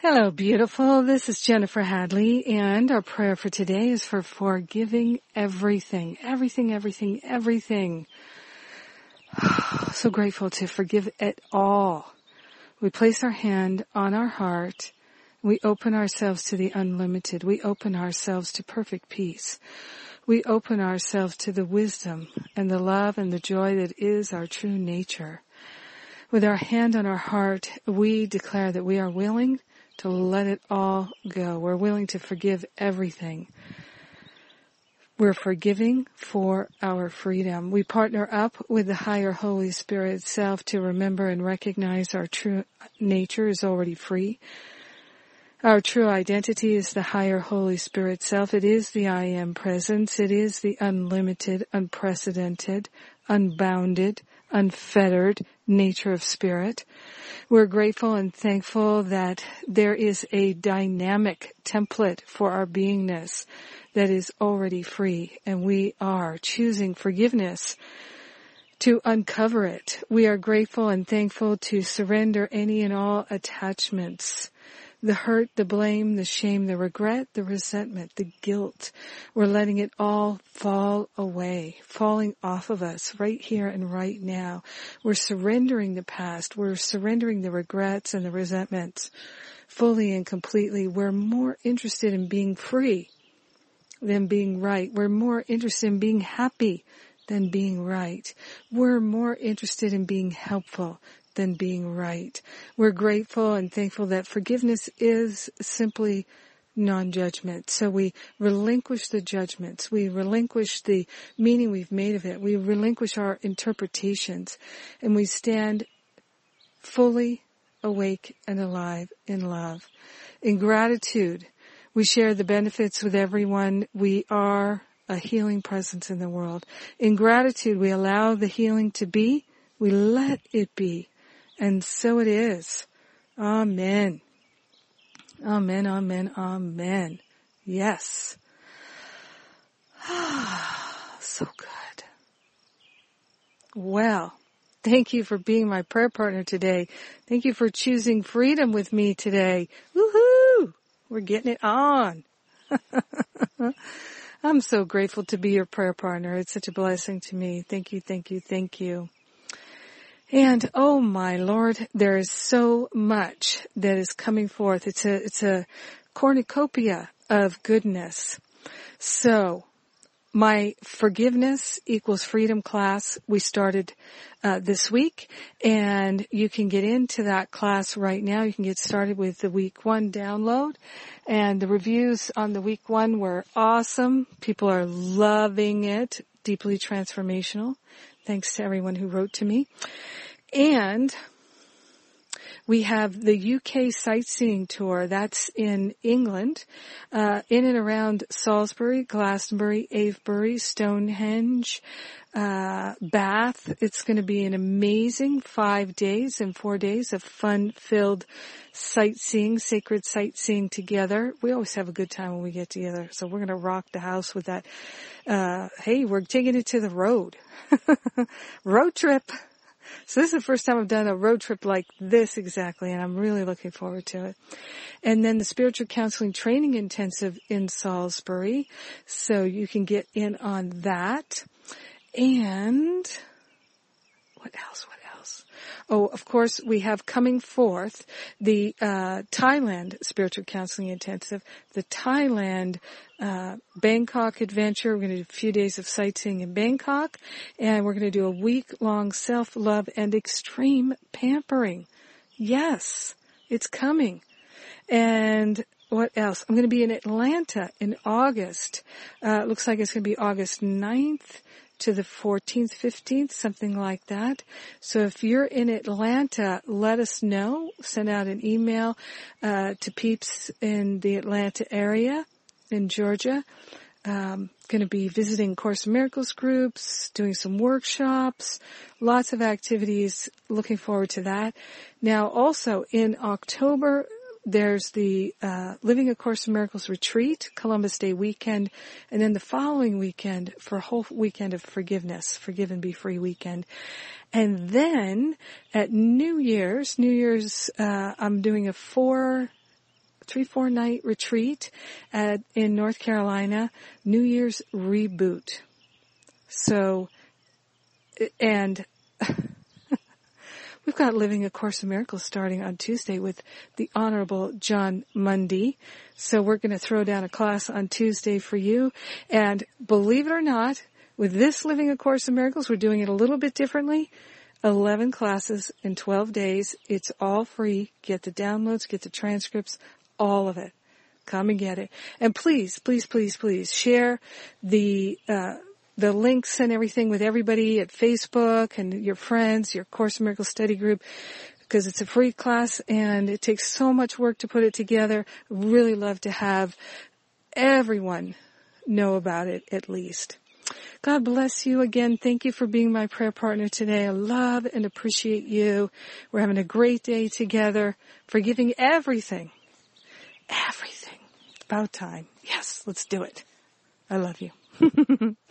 Hello, beautiful. This is Jennifer Hadley, and our prayer for today is for forgiving everything, everything, everything, everything. so grateful to forgive it all. We place our hand on our heart. We open ourselves to the unlimited. We open ourselves to perfect peace. We open ourselves to the wisdom and the love and the joy that is our true nature. With our hand on our heart, we declare that we are willing to let it all go. We're willing to forgive everything. We're forgiving for our freedom. We partner up with the higher Holy Spirit itself to remember and recognize our true nature is already free. Our true identity is the higher Holy Spirit self. It is the I am presence. It is the unlimited, unprecedented, unbounded, unfettered nature of spirit. We're grateful and thankful that there is a dynamic template for our beingness that is already free and we are choosing forgiveness to uncover it. We are grateful and thankful to surrender any and all attachments the hurt, the blame, the shame, the regret, the resentment, the guilt. We're letting it all fall away, falling off of us right here and right now. We're surrendering the past. We're surrendering the regrets and the resentments fully and completely. We're more interested in being free than being right. We're more interested in being happy than being right. We're more interested in being helpful than being right. We're grateful and thankful that forgiveness is simply non-judgment. So we relinquish the judgments. We relinquish the meaning we've made of it. We relinquish our interpretations and we stand fully awake and alive in love. In gratitude, we share the benefits with everyone. We are a healing presence in the world. In gratitude, we allow the healing to be. We let it be. And so it is. Amen. Amen, amen, amen. Yes. so good. Well, thank you for being my prayer partner today. Thank you for choosing freedom with me today. Woohoo! We're getting it on. I'm so grateful to be your prayer partner. It's such a blessing to me. Thank you, thank you, thank you. And oh my Lord, there is so much that is coming forth. It's a, it's a cornucopia of goodness. So, my forgiveness equals freedom class we started uh, this week. And you can get into that class right now. You can get started with the week one download. And the reviews on the week one were awesome. People are loving it. Deeply transformational thanks to everyone who wrote to me. And we have the UK sightseeing tour. That's in England, uh, in and around Salisbury, Glastonbury, Avebury, Stonehenge, uh, Bath. It's going to be an amazing five days and four days of fun-filled sightseeing, sacred sightseeing together. We always have a good time when we get together, so we're going to rock the house with that. Uh, hey, we're taking it to the road. road trip. So this is the first time I've done a road trip like this exactly, and I'm really looking forward to it. And then the spiritual counseling training intensive in Salisbury, so you can get in on that. And what else? What Oh, of course, we have coming forth the uh, Thailand Spiritual Counseling Intensive, the Thailand uh, Bangkok adventure. We're going to do a few days of sightseeing in Bangkok, and we're going to do a week-long self-love and extreme pampering. Yes, it's coming. And what else? I'm going to be in Atlanta in August. Uh, looks like it's going to be August 9th to the 14th, 15th, something like that. So if you're in Atlanta, let us know. Send out an email uh, to peeps in the Atlanta area in Georgia. Um, going to be visiting Course in Miracles groups, doing some workshops, lots of activities. Looking forward to that. Now, also in October, there's the uh, Living a Course in Miracles retreat, Columbus Day weekend, and then the following weekend for a whole weekend of forgiveness, Forgive and Be Free weekend. And then at New Year's, New Year's, uh, I'm doing a four three, four night retreat at, in North Carolina, New Year's reboot. So, and we've got Living A Course in Miracles starting on Tuesday with the Honorable Jon Mundy. So we're going to throw down a class on Tuesday for you. And believe it or not, with this Living A Course in Miracles, we're doing it a little bit differently. 11 classes in 12 days. It's all free. Get the downloads, get the transcripts, all of it. Come and get it. And please, please, please, please share the, uh, the links and everything with everybody at Facebook and your friends, your Course in Miracles study group, because it's a free class and it takes so much work to put it together. Really love to have everyone know about it at least. God bless you again. Thank you for being my prayer partner today. I love and appreciate you. We're having a great day together, forgiving everything. Everything. About time. Yes, let's do it. I love you.